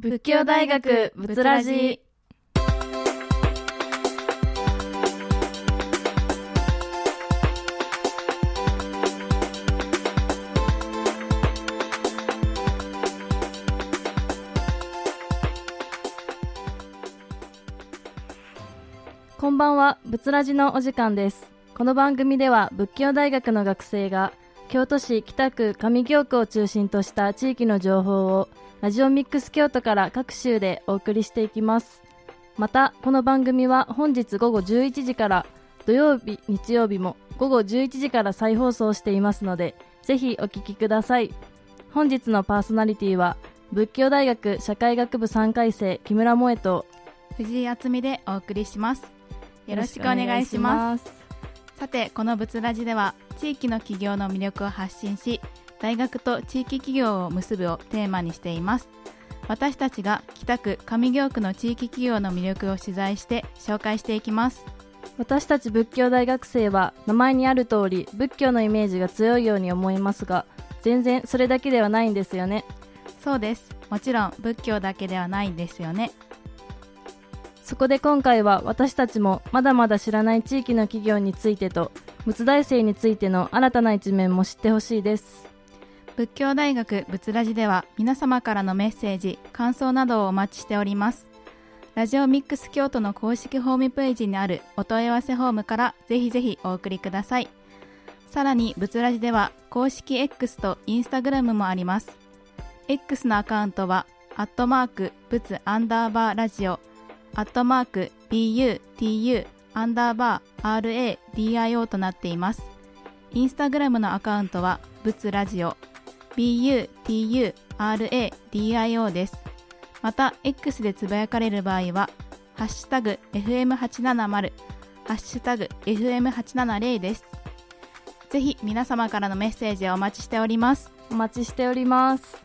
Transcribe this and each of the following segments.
仏教大学仏ラジ。こんばんは仏ラジのお時間です。この番組では仏教大学の学生が京都市北区上京区を中心とした地域の情報をラジオミックス京都から各週でお送りしていきます。またこの番組は本日午後11時から土曜日日曜日も午後11時から再放送していますのでぜひお聞きください。本日のパーソナリティは仏教大学社会学部3回生木村萌と藤井敦美でお送りします。よろしくお願いします。さてこの仏ラジでは地域の企業の魅力を発信し大学と地域企業を結ぶをテーマにしています。私たちが北区上京区の地域企業の魅力を取材して紹介していきます。私たち仏教大学生は名前にある通り仏教のイメージが強いように思いますが全然それだけではないんですよね。そうです。もちろん仏教だけではないんですよね。そこで今回は私たちもまだまだ知らない地域の企業についてと仏大生についての新たな一面も知ってほしいです仏教大学仏ラジでは皆様からのメッセージ感想などをお待ちしております。ラジオミックス京都の公式ホームページにあるお問い合わせフォームからぜひぜひお送りください。さらに仏ラジでは公式 X とインスタグラムもあります。X のアカウントはアットマーク仏アンダーバーラジオ。アットマーク BUTU アンダーバー RADIO となっています。インスタグラムのアカウントは、ブツラジオ、BUTURADIO です。また、X でつぶやかれる場合は、ハッシュタグ FM870、ハッシュタグ FM870 です。ぜひ皆様からのメッセージをお待ちしております。お待ちしております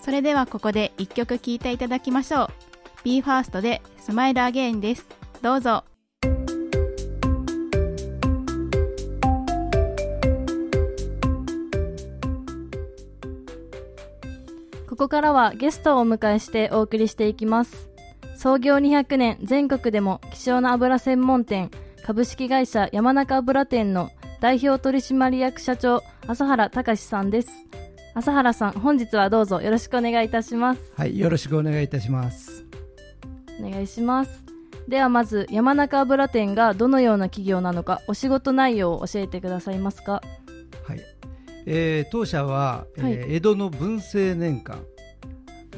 それではここで一曲聴いていただきましょう。BE:FIRST でスマイルアゲインです。どうぞ。ここからはゲストをお迎えしてお送りしていきます。創業200年全国でも希少な油専門店株式会社山中油店の代表取締役社長朝原隆さんです。朝原さん本日はどうぞよろしくお願いいたします。はい、よろしくお願いいたします。お願いします。ではまず山中油店がどのような企業なのかお仕事内容を教えてくださいますか？はい、えー当社は、えーはい。江戸の文政年間、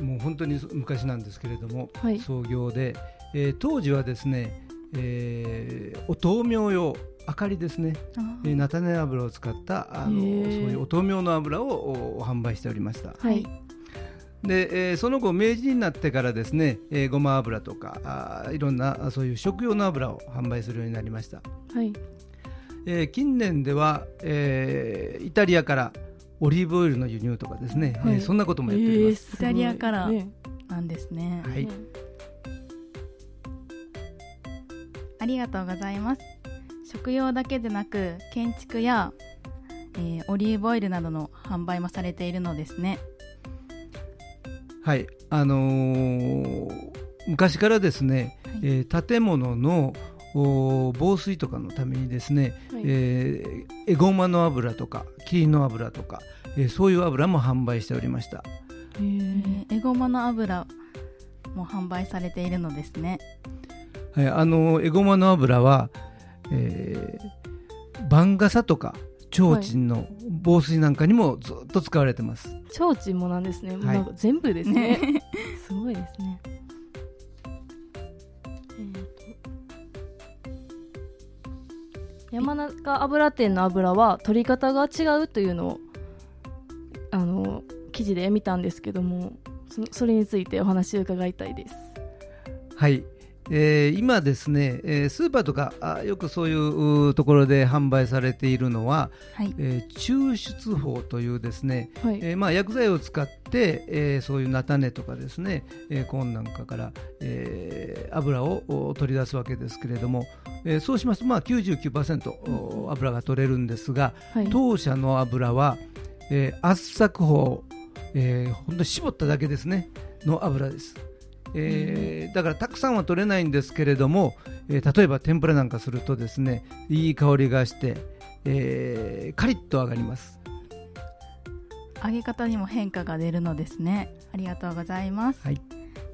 もう本当に昔なんですけれども、はい。創業で、えー当時はですね、えーお灯明用明かりですね、えー菜種油を使ったあのそういうお灯明の油をお販売しておりました。はい。で、えーその後明治になってからですね、えーごま油とかあーいろんなあそういう食用の油を販売するようになりました。はいえー近年では、えーイタリアからオリーブオイルの輸入とかですね、はいえーそんなこともやっております。イタリアからねなんですね。はい、ありがとうございます。食用だけでなく、建築や、えーオリーブオイルなどの販売もされているのですね。はい、あのー昔からですね、はいえー建物のお防水とかのためにですね、はい。えーエゴマの油とか霧の油とか、えーそういう油も販売しておりました。エゴマの油も販売されているのですね。はい、あのエゴマの油は、えー、番傘とか提灯の防水なんかにもずっと使われてます。提灯もなんですね、いなんか全部ですね。すごいですね山中油店の油は取り方が違うというのをあの記事で見たんですけどもそそれについてお話を伺いたいです。はい、えー今ですね、えースーパーとかあよくそういううところで販売されているのは、はい。えー抽出法というですね、はい、えーまあ、薬剤を使って、えーそういう菜種とかですね、えーコーンなんかから、えー油をお取り出すわけですけれども、えーそうしますと、まあ、99%お油が取れるんですが、はい。当社の油は、えー圧搾法、えー、ほんと絞っただけですねの油です。えーだからたくさんは取れないんですけれども、えー例えば天ぷらなんかするとですねいい香りがして、えーカリッと揚がります。揚げ方にも変化が出るのですね。ありがとうございます、はい。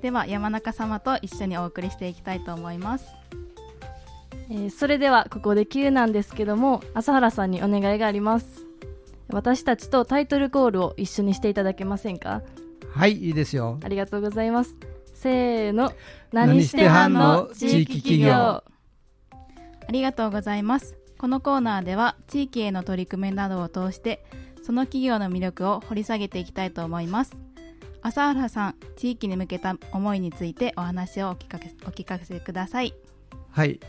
では山中様と一緒にお送りしていきたいと思いますえーそれではここで急なんですけども朝原さんにお願いがあります。私たちとタイトルコールを一緒にしていただけませんか？はいいいですよ。ありがとうございます。せーの。何してはんの地域企業。ありがとうございます。このコーナーでは地域への取り組みなどを通してその企業の魅力を掘り下げていきたいと思います。朝原さん地域に向けた思いについてお話をお聞かせお聞かせください。はい、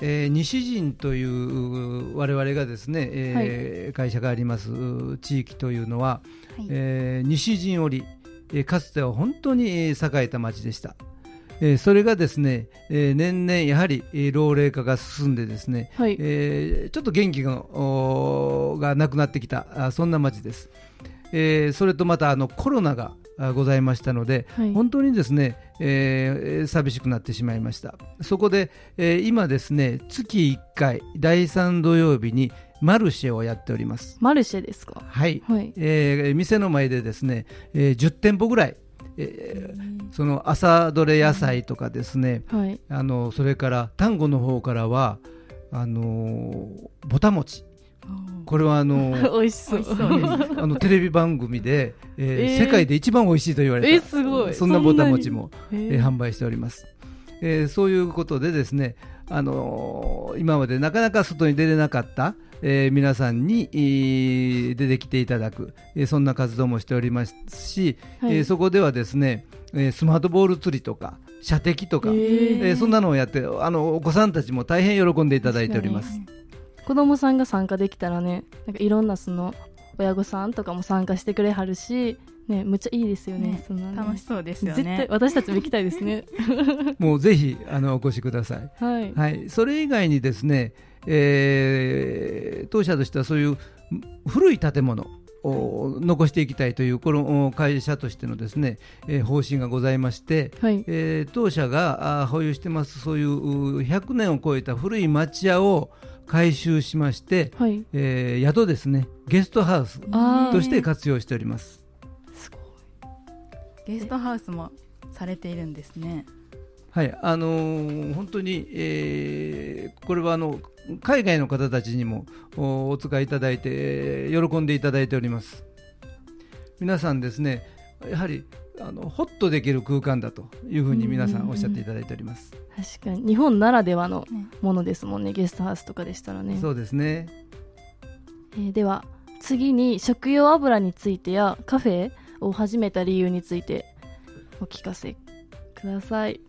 えー西陣という我々がですね、えー会社があります地域というのは、はいえー西陣織、えーかつては本当にえー栄えた町でした。えーそれがですね、えー年々やはりえー老齢化が進んでですね、はいえーちょっと元気ががなくなってきたあそんな町です。えーそれとまたあのコロナがあございましたので、はい。本当にですね、えー寂しくなってしまいました。そこで、えー今ですね月1回第3土曜日にマルシェをやっております。マルシェですか？はい、はい。えー店の前でですね、えー10店舗ぐらい、えー。その朝どれ野菜とかですね、はい。あのそれから丹後の方からはあのーぼた餅これはあのー 美味しそう。あのテレビ番組で、えーえー。世界で一番美味しいと言われた、えすごい。そんなぼた餅も、ええー。販売しております、えーそういうことでですね、あのー今までなかなか外に出れなかった、えー皆さんに、えー出てきていただく、えーそんな活動もしておりますし、はい。えーそこではですね、えースマートボール釣りとか射的とか、えー。えーそんなのをやってあのお子さんたちも大変喜んでいただいております。子供さんが参加できたらねなんかいろんなその親御さんとかも参加してくれはるしねむっちゃいいですよね。ねそんなね。楽しそうですよ絶対ね私たちも行きたいですね。もうぜひあのお越しください。はい。はい、それ以外にですね、えー当社としてはそういう古い建物を残していきたいというこの会社としてのですね、えー方針がございまして、はい。えー当社が保有してますそういうう100年を超えた古い町屋を改修しまして、はい。えー宿ですね。ゲストハウスとして活用しております。すごい。ゲストハウスもされているんですね。はい、あのー本当に、えーこれはあの海外の方たちにもおお使いいただいて、えー喜んでいただいております。皆さんですね、やはりあのホッとできる空間だというふうに皆さんおっしゃっていただいております。確かに日本ならではのねものですもんねゲストハウスとかでしたらねそうですね。えーでは次に食用油についてやカフェを始めた理由についてお聞かせください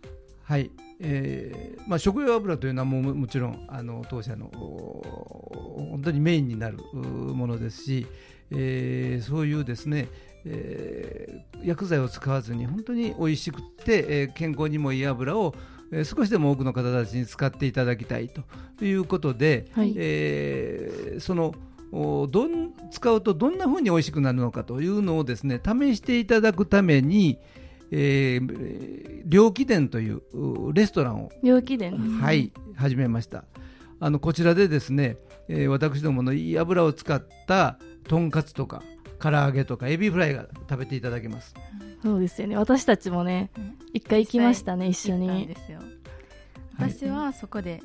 はい、えーまあ、食用油というのはもうもちろんあの当社のお本当にメインになるうものですし、えーそういうですね、えー薬剤を使わずに本当に美味しくって、えー健康にもいい油を、えー少しでも多くの方たちに使っていただきたいということで、はい。えーそのおどん使うとどんな風に美味しくなるのかというのをですね試していただくために、えー、猟奇殿といううレストランを、病気伝です、はい、始めました。あのこちらでですね、えー私どものいい油を使ったとんかつとか唐揚げとかエビフライが食べていただけます。そうですよね。私たちもねうん。一回行きましたね一緒に。ですよ。はい私はそこで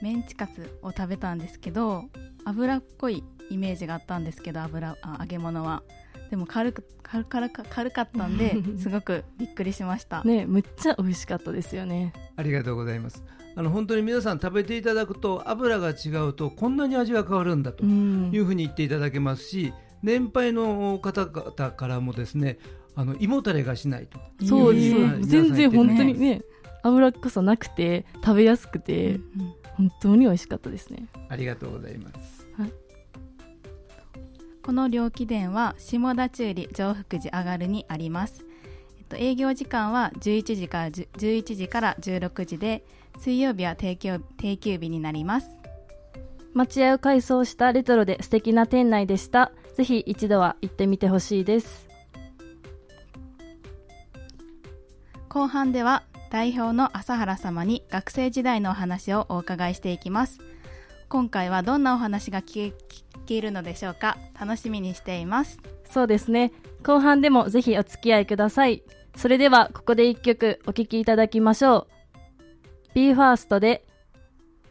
メンチカツを食べたんですけど脂っこいイメージがあったんですけど油あ揚げ物はでも軽く軽軽か軽かったんで すごくびっくりしました、ねむっちゃ美味しかったですよね。ありがとうございます。あの本当に皆さん食べていただくと油が違うとこんなに味が変わるんだとうん。いうふうに言っていただけますし年配の方々からもですねあの胃もたれがしないと。そうです、はい。全然本当にねね。脂っこさなくて食べやすくて、うん本当に美味しかったですね。ありがとうございますこの料金殿は下田中里上福寺上がるにあります、えっと、営業時間は11時から10 11時から16時で水曜日は定休定休日になります。町屋を改装したレトロで素敵な店内でした。ぜひ一度は行ってみてほしいです。後半では代表の朝原様に学生時代のお話をお伺いしていきます今回はどんなお話が聞けるのでしょうか？楽しみにしています。そうですね。後半でもぜひお付き合いください。それではここで一曲お聴きいただきましょう。BE:FIRST で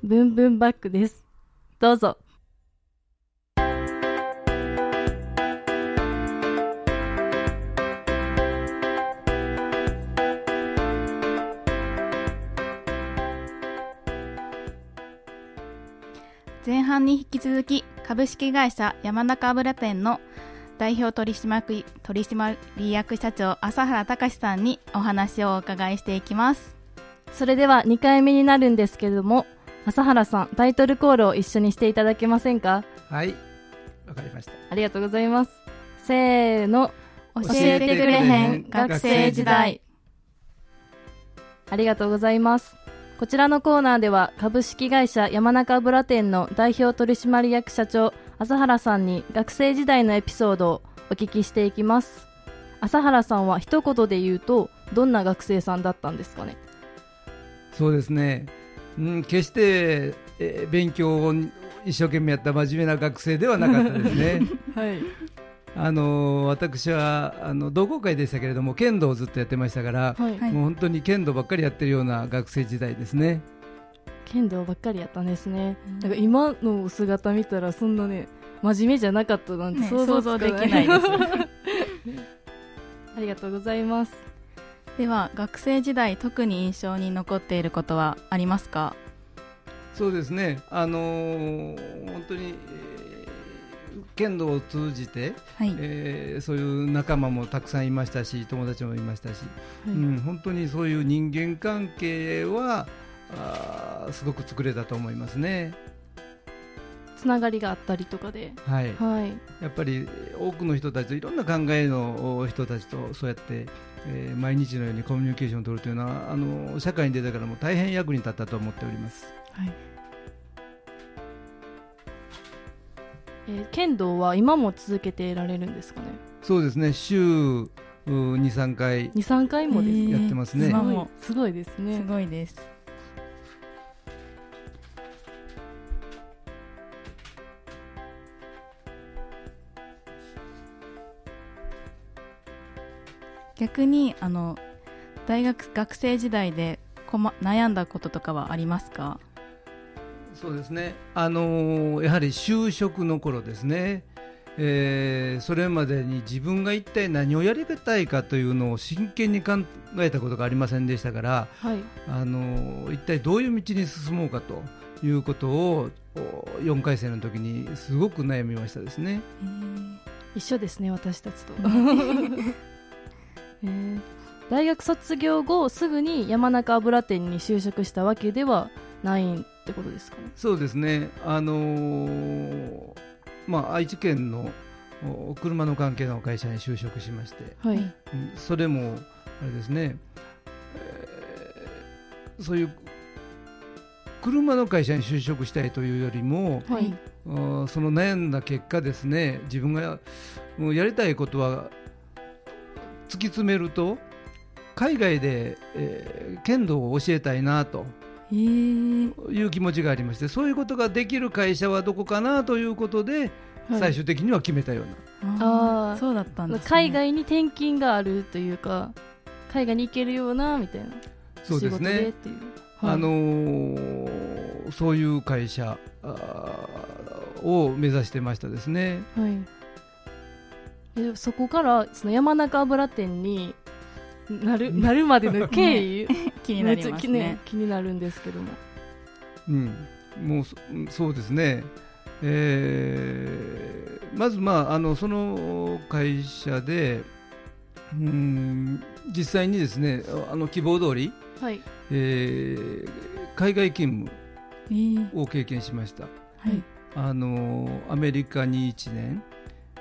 ブンブンバックです。どうぞ。前半に引き続き株式会社山中油店の代表取締取締役社長朝原隆さんにお話をお伺いしていきます。それでは2回目になるんですけれども朝原さんタイトルコールを一緒にしていただけませんか？はいわかりました。ありがとうございます。せーの。教えてくれへん学生時代。ありがとうございますこちらのコーナーでは株式会社山中油店の代表取締役社長朝原さんに学生時代のエピソードをお聞きしていきます。朝原さんは一言で言うとどんな学生さんだったんですかね？そうですね、うん、決して、えー、勉強を一生懸命やった真面目な学生ではなかったですね。はいあの私はあの同好会でしたけれども剣道をずっとやってましたから、はい、もう本当に剣道ばっかりやってるような学生時代ですね。剣道ばっかりやったんですね、うん、なんか今の姿見たらそんなね真面目じゃなかったなんて想像できないです、ありがとうございます。では学生時代特に印象に残っていることはありますか？そうですね。あのー、本当に、剣道を通じて、はい、えー、そういう仲間もたくさんいましたし友達もいましたし、はい、うん、本当にそういう人間関係はあすごく作れたと思いますね。つながりがあったりとかで、はい、はい、やっぱり多くの人たちといろんな考えの人たちとそうやって、えー、毎日のようにコミュニケーションを取るというのはあの社会に出てからも大変役に立ったと思っております。はいえー、剣道は今も続けてられるんですかね？そうですね。週二三回二三回もですやってますね、すごいすごいですね。すごいです。逆にあの大学学生時代でこま悩んだこととかはありますか？そうですね、あのー、やはり就職の頃ですね、えー、それまでに自分が一体何をやりたいかというのを真剣に考えたことがありませんでしたから、はい、あのー、一体どういう道に進もうかということを4回生の時にすごく悩みましたですね。一緒ですね私たちと、えー、大学卒業後すぐに山中油店に就職したわけではないんってことですか？ね。そうですね。あのー、まあ愛知県の車の関係の会社に就職しまして、はい、それもあれですね、えー、そういう車の会社に就職したいというよりも、はい、その悩んだ結果ですね自分がもうやりたいことは突き詰めると海外で、えー、剣道を教えたいなという気持ちがありましてそういうことができる会社はどこかなということで、最終的には決めたような。ああそうだったんです、ね、海外に転勤があるというか海外に行けるようなみたいな。そうですね。でっていう、はい、あのー、そういう会社を目指してましたですね、はい、えそこからその山中油店になる なるまでの経緯、気になりますね。気になるんですけども。うん。もうそうですね。えー、まずまああのその会社でうん実際にですねあの希望通り、はい。えー、海外勤務を経験しました、えー、はい、あのアメリカに1年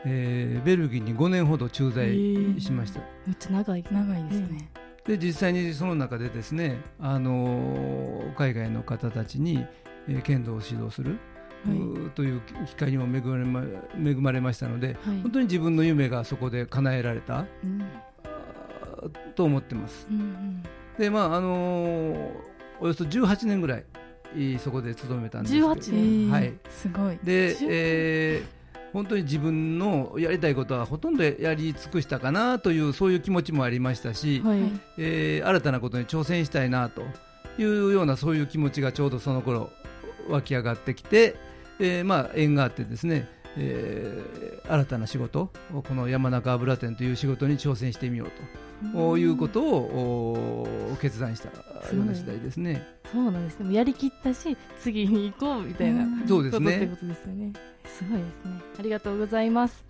えー、ベルギーに5年ほど駐在しました、えー、めっちゃ長い長いですね、で実際にその中でですね、あのー、海外の方たちに、えー、剣道を指導する、はい、という機会にも恵まれま恵まれましたので、はい、本当に自分の夢がそこで叶えられた、うん、と思ってます。うんうん。でまああのーおよそ18年ぐらいそこで勤めたんですけど。18年。はい、すごい。で18、えー本当に自分のやりたいことはほとんどやり尽くしたかなというそういう気持ちもありましたし、はい、えー新たなことに挑戦したいなというようなそういう気持ちがちょうどその頃湧き上がってきて、えーまあ、縁があってですね、えー新たな仕事この山中油店という仕事に挑戦してみようということをお決断したような次第ですね。そうなんです。ねやりきったし次に行こうみたいなうんそうですねことってことですよね。すごいですね。ありがとうございます。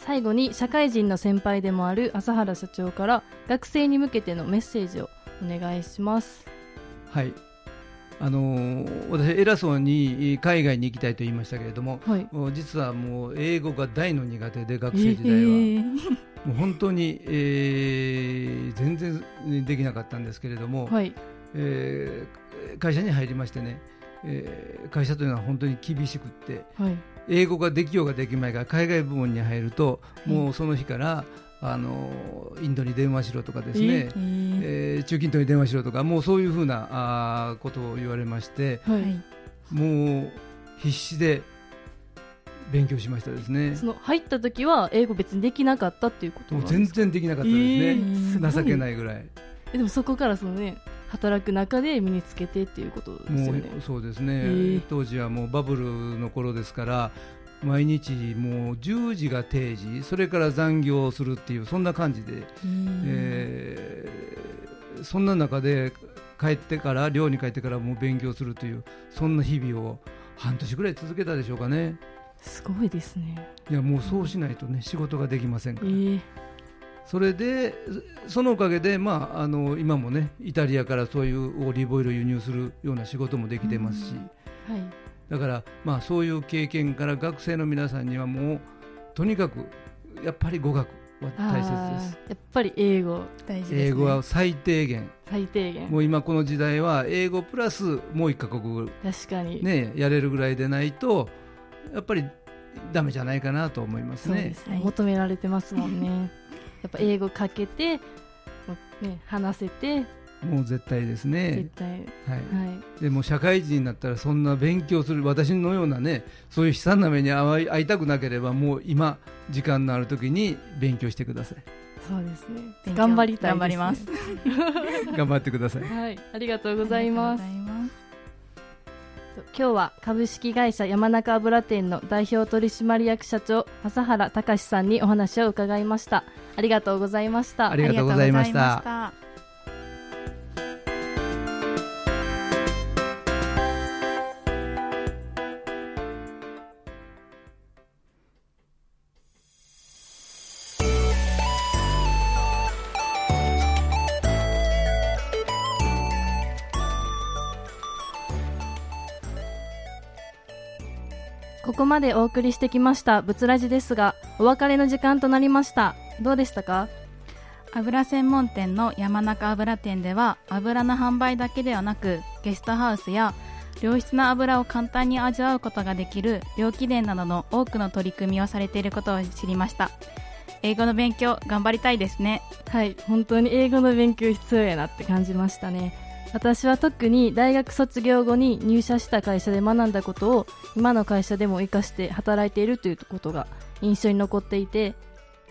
最後に社会人の先輩でもある朝原社長から学生に向けてのメッセージをお願いします。はい。あのー私、偉そうに海外に行きたいと言いましたけれども、はい。実はもう英語が大の苦手で、学生時代は、えーもう本当に、えー全然できなかったんですけれども、はい。えー会社に入りましてね、えー会社というのは本当に厳しくって、はい。英語ができようができまいが、海外部門に入ると、もうその日から、あのインドに電話しろとかですね、えーえー。中近東に電話しろとか、もうそういうふうなあーことを言われまして、はいはい。もう必死で勉強しましたですね。その入った時は英語別にできなかったっていうこともうん全然できなかったですね、えー情けないぐらい。えでもそこからそのね働く中で身につけてっていうことですもうよねそうですね、ー当時はもうバブルの頃ですから、毎日もう10時が定時、それから残業をするっていう、そんな感じで、うんえーそんな中で帰ってから、寮に帰ってからもう勉強するという、そんな日々を半年ぐらい続けたでしょうかね。すごいですね。いやもうそうしないとね仕事ができませんから、えーそれでそのおかげで、まあ、あの今もねイタリアからそういうオリーブオイルを輸入するような仕事もできてますし、はい。だから、まあ、そういう経験から学生の皆さんにはもうとにかくやっぱり語学は大切です。やっぱり英語。大事です、ね。英語は最低限。最低限。もう今この時代は英語プラスもう一カ国語、確かに、ね、やれるぐらいでないとやっぱりダメじゃないかなと思いますね。そうですね、はい求められてますもんね。やっぱ英語かけて、ね、話せて。もう絶対ですね。絶。対、はい。はい。でも社会人になったらそんな勉強する私のようなねそういう悲惨な目に遭い遭いたくなければもう今時間のある時に勉強してください。そうですね。頑張りたいです、ね、頑張ります。頑張ってください。はい。ありがとうございます今日は株式会社山中油店の代表取締役社長朝原隆さんにお話を伺いました。ありがとうございました。ありがとうございましたまでお送りしてきましたブツラジですがお別れの時間となりました。どうでしたか？油専門店の山中油店では油の販売だけではなくゲストハウスや良質な油を簡単に味わうことができる料金店などの多くの取り組みをされていることを知りました。英語の勉強頑張りたいですね。はい本当に英語の勉強必要やなって感じましたね私は特に大学卒業後に入社した会社で学んだことを今の会社でも活かして働いているということが印象に残っていて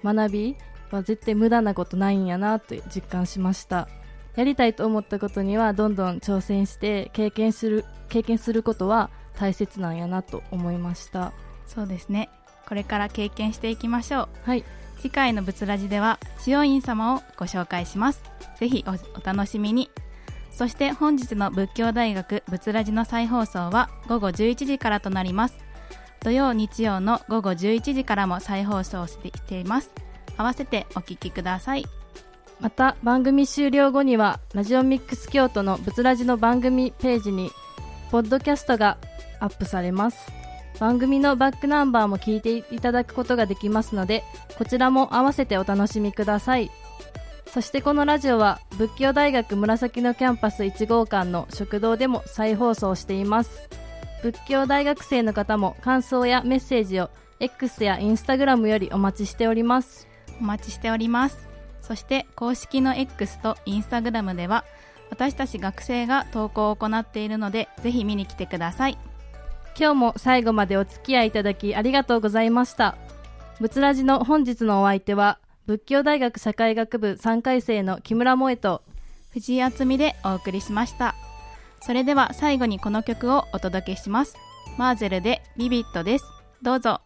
学びは絶対無駄なことないんやなと実感しました。やりたいと思ったことにはどんどん挑戦して経験する経験することは大切なんやなと思いました。そうですね。これから経験していきましょう。はい。次回のブツラジでは千代院様をご紹介します。ぜひおお楽しみにそして本日の仏教大学ブツラジの再放送は午後11時からとなります。土曜日曜の午後11時からも再放送しています。合わせてお聞きください。また番組終了後にはラジオミックス京都のブツラジの番組ページにポッドキャストがアップされます。番組のバックナンバーも聞いていただくことができますのでこちらも合わせてお楽しみください。そしてこのラジオは仏教大学紫のキャンパス1号館の食堂でも再放送しています。仏教大学生の方も感想やメッセージを X や Instagram よりお待ちしております。お待ちしております。そして公式の X と Instagram では私たち学生が投稿を行っているのでぜひ見に来てください。今日も最後までお付き合いいただきありがとうございました。仏ラジの本日のお相手は仏教大学社会学部3回生の木村萌と藤井敦美でお送りしました。それでは最後にこの曲をお届けします。マーゼルでビビットです。どうぞ。